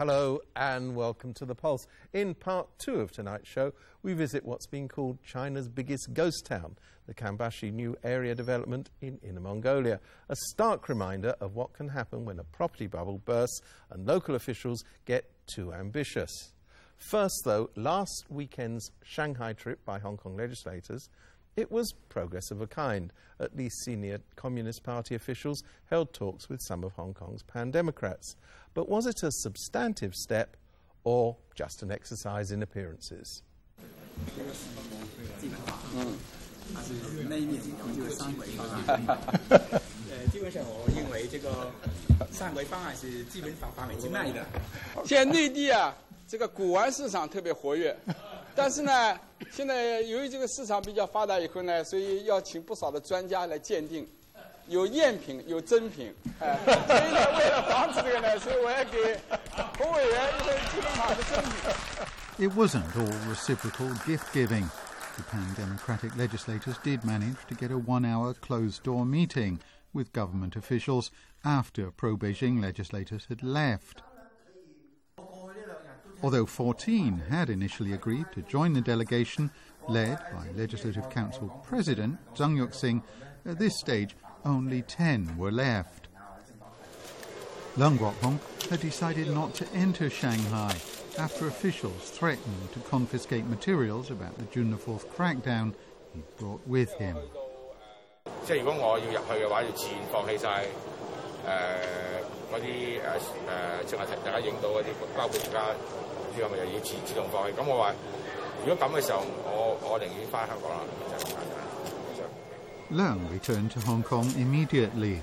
Hello and welcome to The Pulse. In part two of tonight's show, we visit what's been called China's biggest ghost town, the Kangbashi New Area Development in Inner Mongolia. A stark reminder of what can happen when a property bubble bursts and local officials get too ambitious. First, though, last weekend's Shanghai trip by Hong Kong legislators it was progress of a kind. At least senior Communist Party officials held talks with some of Hong Kong's pan Democrats. But was it a substantive step or just an exercise in appearances? Uh, 这个古玩市场特别活跃，但是呢，现在由于这个市场比较发达以后呢，所以要请不少的专家来鉴定，有赝品，有真品，哎，所以呢，为了防止这个呢，所以我要给洪委员一份基本法的真品。It wasn't all reciprocal gift giving. The pan democratic legislators did manage to get a one hour closed door meeting with government officials after pro Beijing legislators had left. Although 14 had initially agreed to join the delegation, led by Legislative Council President Zhang Yuk at this stage only 10 were left. Leung Kwok-hung had decided not to enter Shanghai after officials threatened to confiscate materials about the June 4th crackdown he brought with him. 嗰啲誒誒植物係大家影到嗰啲，包括而家呢個咪又要自自動放棄。咁我話如果咁嘅時候，我我寧願翻香港啦，就咁簡單。Leung returned to Hong Kong immediately.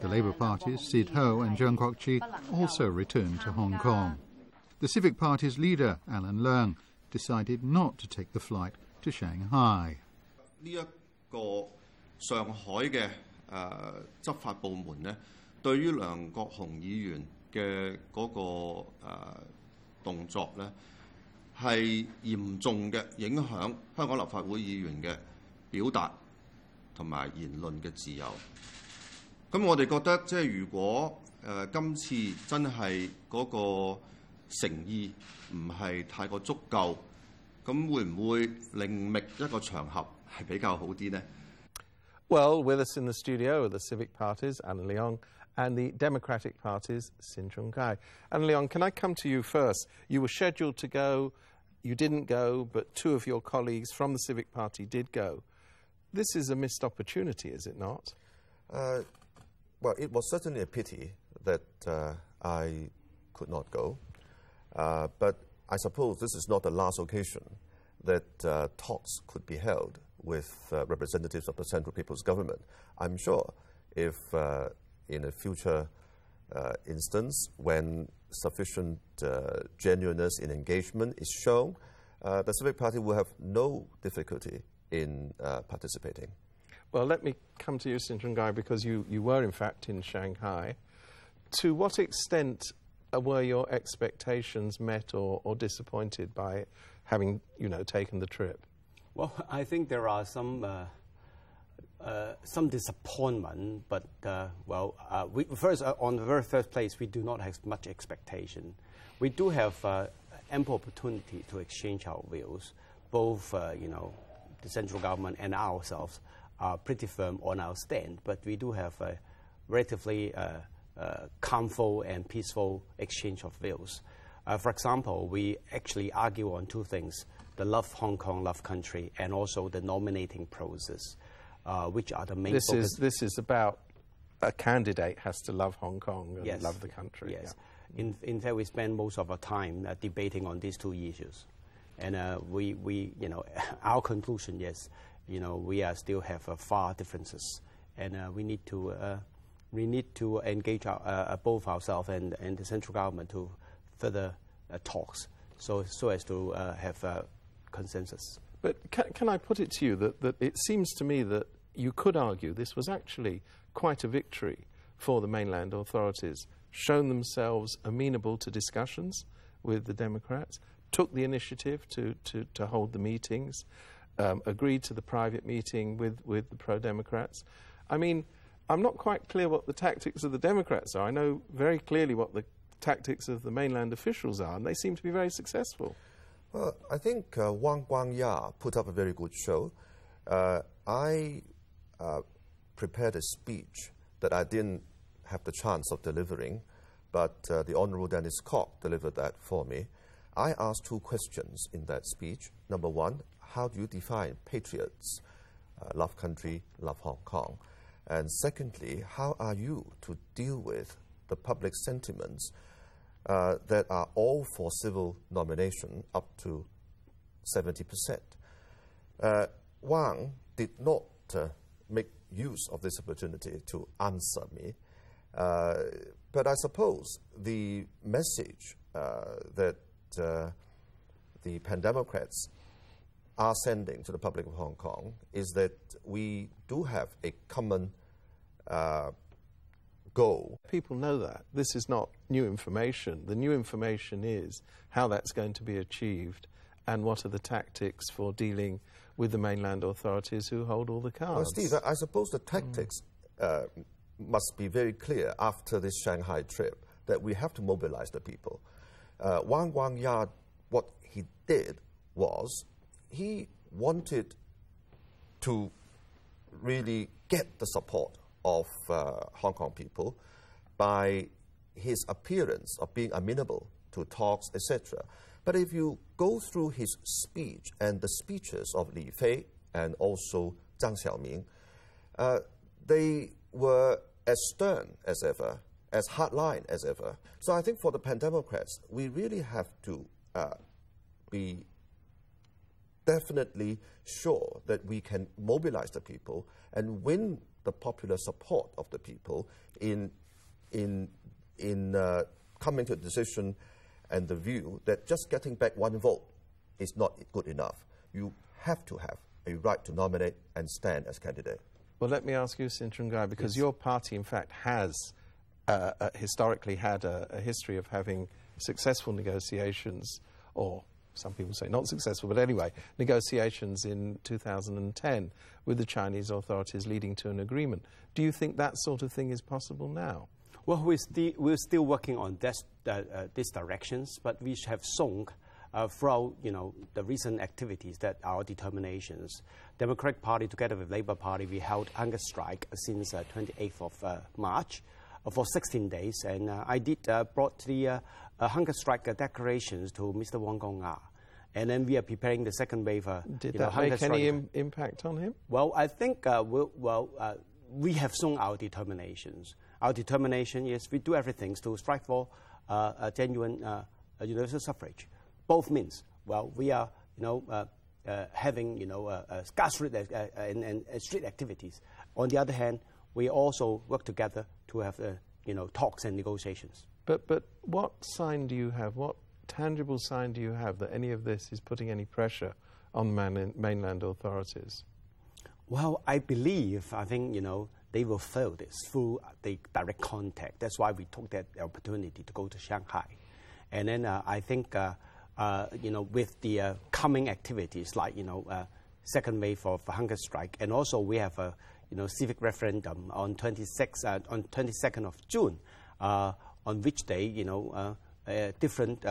The Labour parties, Cyd Ho and Cheung Kwok-che, also returned to Hong Kong. The Civic Party's leader, Alan Leong, decided not to take the flight to Shanghai. 對於梁國雄議員嘅嗰個誒。呃動作咧係嚴重嘅影響香港立法會議員嘅表達同埋言論嘅自由。咁我哋覺得即係如果誒、呃、今次真係嗰個誠意唔係太過足夠，咁會唔會另覓一個場合係比較好啲呢？Well, with us in the studio are the civic parties, Anna Leong and the Democratic Party's Sin Chung Kai. And Leon, can I come to you first? You were scheduled to go, you didn't go, but two of your colleagues from the Civic Party did go. This is a missed opportunity, is it not? Uh, well, it was certainly a pity that uh, I could not go. Uh, but I suppose this is not the last occasion that uh, talks could be held with uh, representatives of the Central People's Government. I'm sure if uh, in a future uh, instance when sufficient uh, genuineness in engagement is shown, uh, the Civic Party will have no difficulty in uh, participating. Well, let me come to you, Sin Chung because you, you were in fact in Shanghai. To what extent uh, were your expectations met or, or disappointed by having, you know, taken the trip? Well, I think there are some uh, some disappointment, but uh, well, uh, we, first uh, on the very first place, we do not have much expectation. We do have uh, ample opportunity to exchange our views. Both, you know, the central government and ourselves are pretty firm on our stand, but we do have a relatively calmful and peaceful exchange of views. for example, we actually argue on two things: the love Hong Kong, love country, and also the nominating process uh, which are the main this focus. Is, this is about a candidate has to love Hong Kong and yes. love the country. Yes. Yeah. In, in fact, we spend most of our time uh, debating on these two issues. And uh, we, we, you know, our conclusion is, you know, we are still have uh, far differences. And uh, we need to, uh, we need to engage our, both ourselves and, and the central government to further talks so, so as to have consensus. But can, can, I put it to you that, that it seems to me that you could argue this was actually quite a victory for the mainland authorities, shown themselves amenable to discussions with the Democrats, took the initiative to, to, to hold the meetings, um, agreed to the private meeting with, with the pro Democrats. I mean, I'm not quite clear what the tactics of the Democrats are. I know very clearly what the tactics of the mainland officials are, and they seem to be very successful. Well, I think uh, Wang Guangya put up a very good show. Uh, I uh, prepared a speech that I didn't have the chance of delivering, but uh, the Honorable Dennis Kwok delivered that for me. I asked two questions in that speech. Number one, how do you define patriots? Uh, love country, love Hong Kong. And secondly, how are you to deal with the public sentiments uh, that are all for civil nomination up to 70%? Uh, Wang did not uh, make use of this opportunity to answer me. Uh, but I suppose the message uh, that uh, the Pan Democrats are sending to the public of Hong Kong is that we do have a common uh, goal. People know that. This is not new information. The new information is how that's going to be achieved and what are the tactics for dealing with the mainland authorities who hold all the cards. Well, Steve, I, I suppose the tactics uh, must be very clear after this Shanghai trip that we have to mobilize the people. Uh, Wang Guangya, what he did was he wanted to really get the support of uh, Hong Kong people by his appearance of being amenable to talks, etc. But if you go through his speech and the speeches of Li Fei and also Zhang Xiaoming, uh, they were as stern as ever, as hardline as ever. So I think for the Pan Democrats, we really have to uh, be definitely sure that we can mobilize the people and win the popular support of the people in, in, in uh, coming to a decision and the view that just getting back one vote is not good enough. You have to have a right to nominate and stand as candidate. Well, let me ask you, Sin Chung Kai, because yes. your party, in fact, has uh, uh, historically had a, a, history of having successful negotiations, or some people say not successful, but anyway, negotiations in 2010 with the Chinese authorities leading to an agreement. Do you think that sort of thing is possible now? Well, we're, sti- we're still working on this, uh, uh, these directions, but we have shown uh, throughout you know, the recent activities that our determinations. Democratic Party together with Labour Party, we held hunger strike since 28th uh, of uh, March uh, for 16 days, and I did brought the hunger strike declarations to Mr. Wong Wang Guangya. And then we are preparing the second wave. Did that know, make any Im- impact on him? Well, I think we'll, well we have shown our determinations. Our determination is we do everything to strive for a genuine universal suffrage both means. Well, we are, you know, uh, uh, having, you know, uh, uh grassroots uh, uh, and, and, street activities. On the other hand, we also work together to have, you know, talks and negotiations. But, but what sign do you have? What tangible sign do you have that any of this is putting any pressure on mainland authorities? Well, I believe, I think, you know, they will feel this through the direct contact. That's why we took that opportunity to go to Shanghai. And then uh, I think uh, uh, you know, with the uh, coming activities like, you know, uh, second wave of hunger strike, and also we have a, you know, civic referendum on 26 uh, on 22nd of June, uh, on which day, you know, uh, a different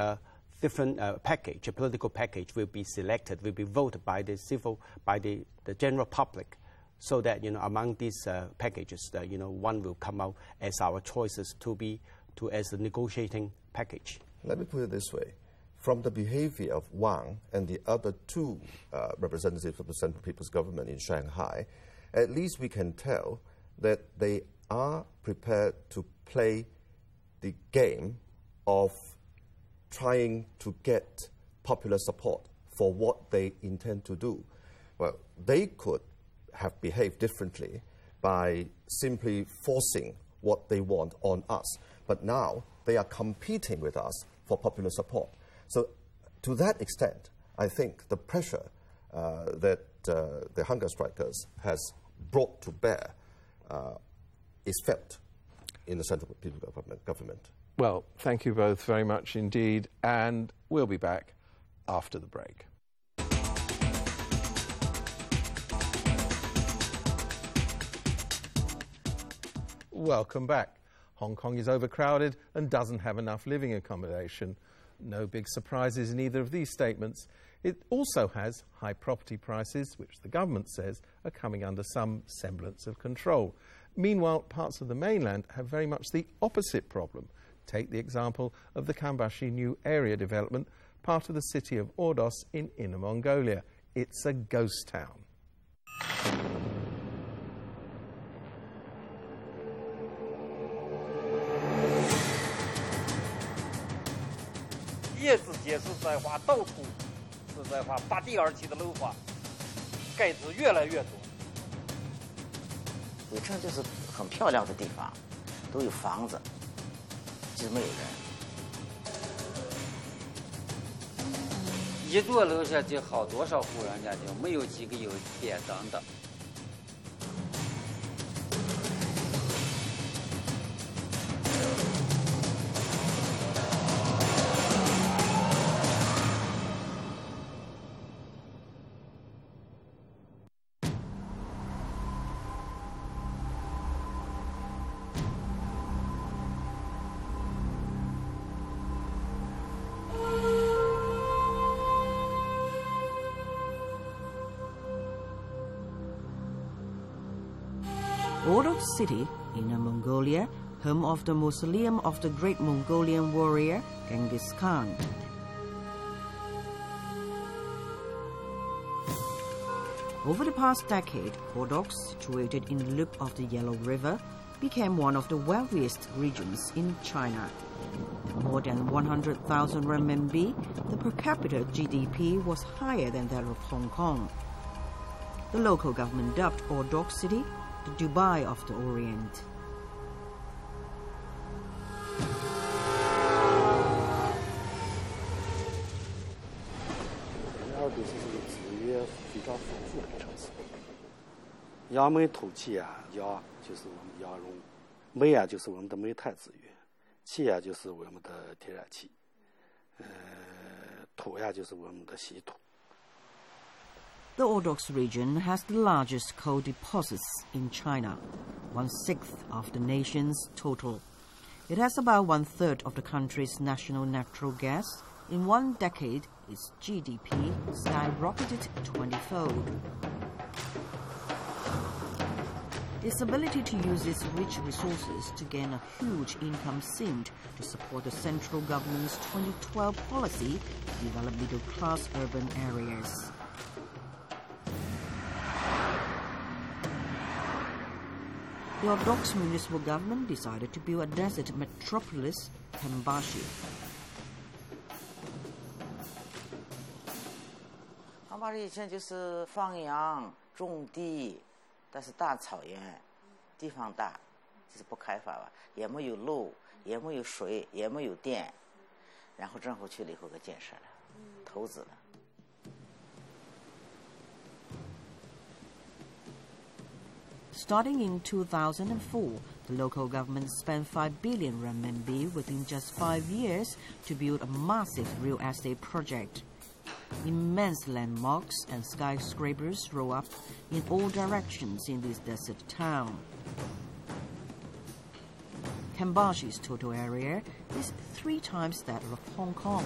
different package, a political package will be selected, will be voted by the civil, by the, the general public, so that you know among these packages, you know, one will come out as our choices to be to as a negotiating package. Let me put it this way from the behavior of Wang and the other two uh, representatives of the Central People's Government in Shanghai, at least we can tell that they are prepared to play the game of trying to get popular support for what they intend to do. Well, they could have behaved differently by simply forcing what they want on us. But now they are competing with us for popular support. So, to that extent, I think the pressure uh, that uh, the hunger strikers has brought to bear uh, is felt in the Central Government, government. Well, thank you both very much indeed, and we'll be back after the break. Welcome back. Hong Kong is overcrowded and doesn't have enough living accommodation. No big surprises in either of these statements. It also has high property prices, which the government says are coming under some semblance of control. Meanwhile, parts of the mainland have very much the opposite problem. Take the example of the Kangbashi new area development, part of the city of Ordos in Inner Mongolia. It's a ghost town. 在花，到处是在花拔地而起的楼房，盖子越来越多。伟城就是很漂亮的地方，都有房子，其实没有人。一座楼下就好多少户人家，就没有几个有电灯的。Ordos City, Inner Mongolia, home of the mausoleum of the great Mongolian warrior Genghis Khan. Over the past decade, Ordos, situated in the loop of the Yellow River, became one of the wealthiest regions in China. More than 100,000 renminbi, the per capita GDP was higher than that of Hong Kong. The local government dubbed Ordos City Dubai of the Orient. Yangmen 土气啊，氧就是我们羊绒，煤啊就是我们的煤炭资源，气啊就是我们的天然气，呃，土呀就是我们的稀土。The Ordos region has the largest coal deposits in China, one sixth of the nation's total. It has about one third of the country's national natural gas. In one decade, its GDP skyrocketed 20 fold. Its ability to use its rich resources to gain a huge income seemed to support the central government's 2012 policy to develop middle class urban areas. The Ordos municipal government decided to build a desert metropolis, Kambashi. Kambashi 以前就是放羊、种地，但是大草原，地方大，就是不开发吧，也没有路，也没有水，也没有电，然后政府去了以后给建设了，投资了。Starting in 2004, the local government spent 5 billion renminbi within just five years to build a massive real estate project. Immense landmarks and skyscrapers roll up in all directions in this desert town. Kangbashi's total area is three times that of Hong Kong.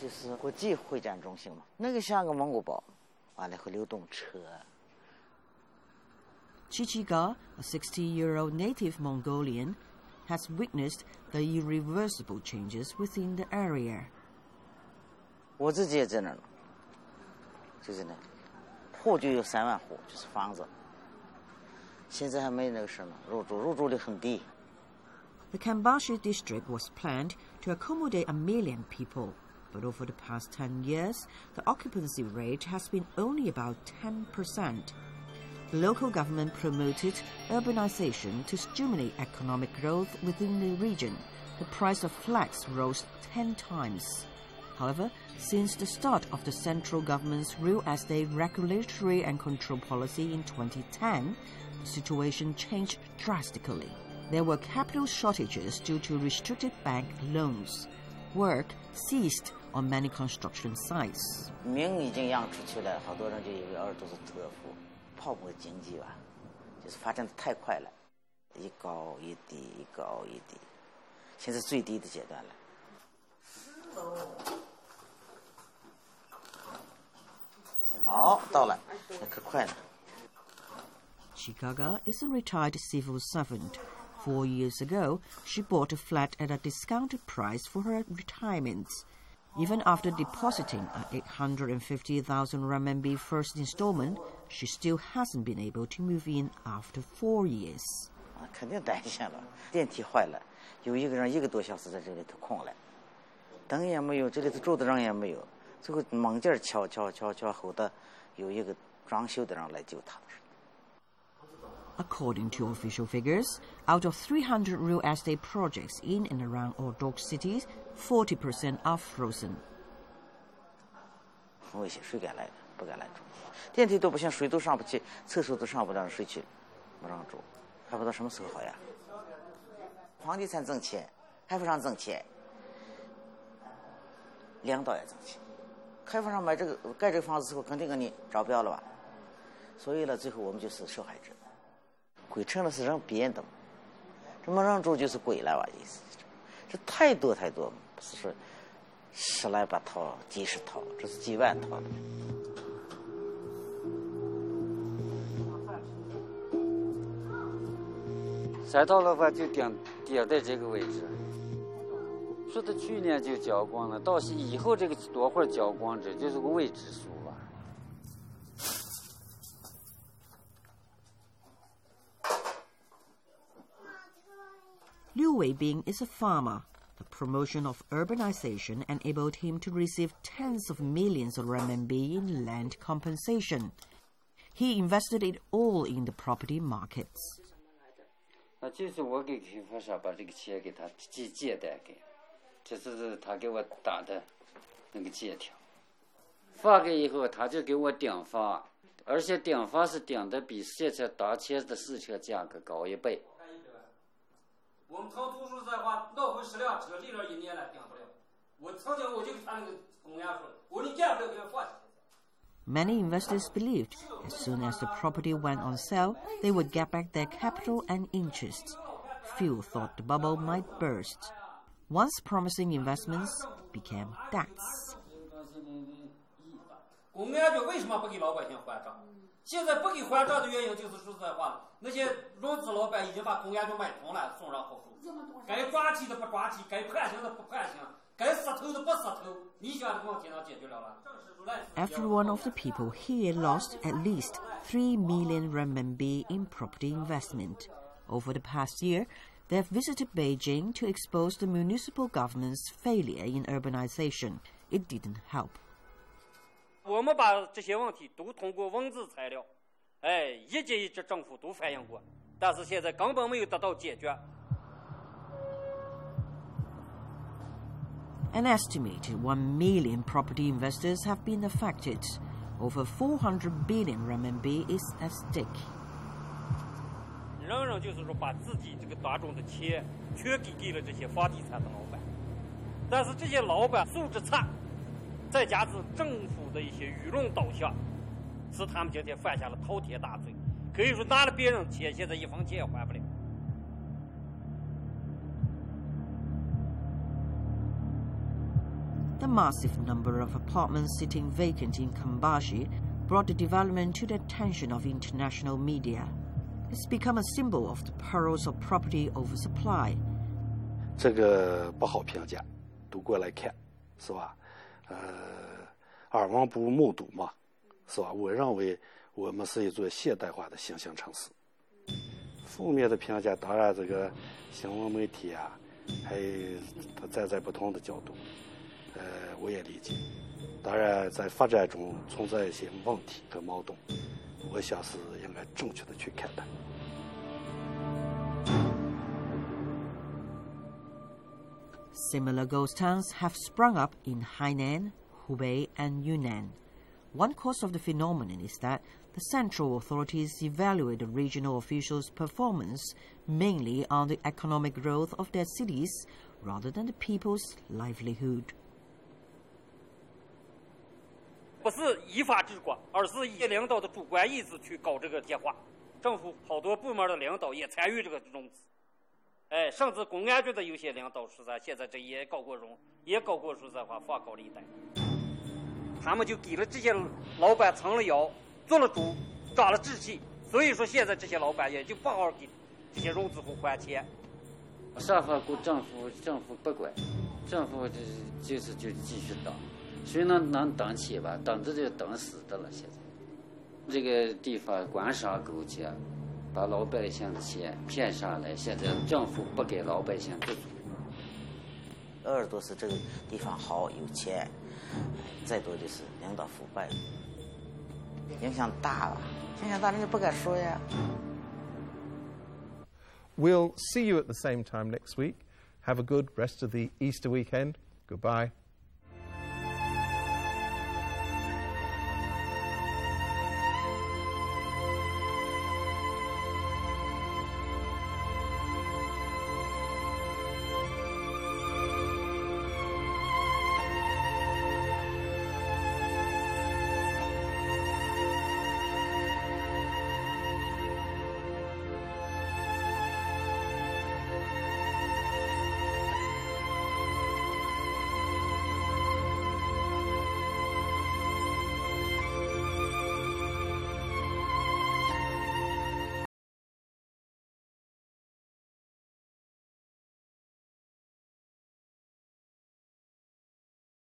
就是国际会展中心嘛，那个像个蒙古包，完了会流动车。Chichiga, a 60 year old native Mongolian, has witnessed the irreversible changes within the area. 我自己也在那儿，就在那，户就有三万户，就是房子。现在还没那个事呢，入住入住率很低。The Kangbashi district was planned to accommodate a million people, but over the past 10 years, the occupancy rate has been only about 10 percent local government promoted urbanization to stimulate economic growth within the region. The price of flats rose 10 times. However, since the start of the central government's real estate regulatory and control policy in 2010, the situation changed drastically. There were capital shortages due to restricted bank loans. Work ceased on many construction sites. 泡沫经济吧，就是发展的太快了。 一高一低，一高一低，现在最低的阶段了。好，到了，那可快了。Chikaga is a retired civil servant. Four years ago, she bought a flat at a discounted price for her retirement. Even after depositing a 850,000 RMB first installment, she still hasn't been able to move in after four years. Ah, According to official figures, out of 300 real estate projects in and around Ordos cities, 40% are frozen. 我一些水干来的。不敢来住。电梯都不行，水都上不去，厕所都上不了，水去，不让住，还不知道什么时候好呀。房地产挣钱，开发商挣钱，领导也挣钱。开发商买这个盖这个房子之后，肯定给你招标了吧？所以呢，最后我们就是受害者。鬼城了是让别的，这么让住就是鬼了吧？意思，这太多太多，不是说十来八套、几十套，这是几万套。三套楼房就顶顶在这个位置，说他去年就交光了，到时以后这个多会儿交光，这就是个未知数。Liu Weibing is a farmer. The promotion of urbanization enabled him to receive tens of millions of renminbi in land compensation. He invested it all in the property markets. 那就是我给开发商把这个钱给他借借贷给，这是他给我打的那个借条，发给以后他就给我顶发，而且顶发是顶的比现在当前的市场价格高一倍。我们腾图书在话，闹回十辆车，立了一年了，顶不了。我曾经我就给他那个公安说，我说你干不了，给他放弃。Many investors believed as soon as the property went on sale, they would get back their capital and interest. Few thought the bubble might burst. Once promising investments became debts. 公安局为什么不给老百姓还账？现在不给还账的原因就是说实在话，那些融资老板已经把公安局买通了，送上好处。该抓起的不抓起，该判刑的不判刑， 该杀头的不杀头。你想这个问题能解决了吗？Every one of the people here lost at least 3 million renminbi in property investment. Over the past year, they have visited Beijing to expose the municipal government's failure in urbanization. It didn't help. 我们把这些问题都通过文字材料，哎，一级一级政府都反映过，但是现在根本没有得到解决。 An estimated 1 million property investors have been affected. Over 400 billion RMB is at stake. 人人就是说把自己这个当中的钱全给给了这些房地产的老板，但是这些老板素质差。再加之政府的一些舆论导向，使他们今天犯下了滔天大罪。可以说拿了别人钱，现在一分钱也还不了。The massive number of apartments sitting vacant in Kangbashi brought the development to the attention of international media. It's become a symbol of the perils of property oversupply. 这个不好评价，读过来看，是吧？呃，耳闻不如目睹嘛，是吧？我认为我们是一座现代化的新型城市。负面的评价，当然这个新闻媒体啊，还站在不同的角度。呃，我也理解。当然，在发展中存在一些问题和矛盾，我想是应该正确的去看待。Similar ghost towns have sprung up in Hainan, Hubei, and Yunnan. One cause of the phenomenon is that the central authorities evaluate the regional officials' performance mainly on the economic growth of their cities rather than the people's livelihood. 不是依法治国，而是以领导的主观意志去搞这个电话。政府好多部门的领导也参与这个融资，哎，甚至公安局的有些领导说在现在这也搞过融，也搞过说在话放高利贷，他们就给了这些老板撑了腰，做了主，长了志气，所以说现在这些老板也就不好给这些融资户还钱。啥话顾政府，政府不管，政府这就是就继续当，谁能能等起吧？等着就等死的了。现在这个地方官商勾结，把老百姓的钱骗上来，现在政府不给老百姓补助。鄂尔多斯这个地方好有钱，再多就是领导腐败，影响大了，影响大人家不敢说呀。We'll see you at the same time next week. Have a good rest of the Easter weekend. Goodbye.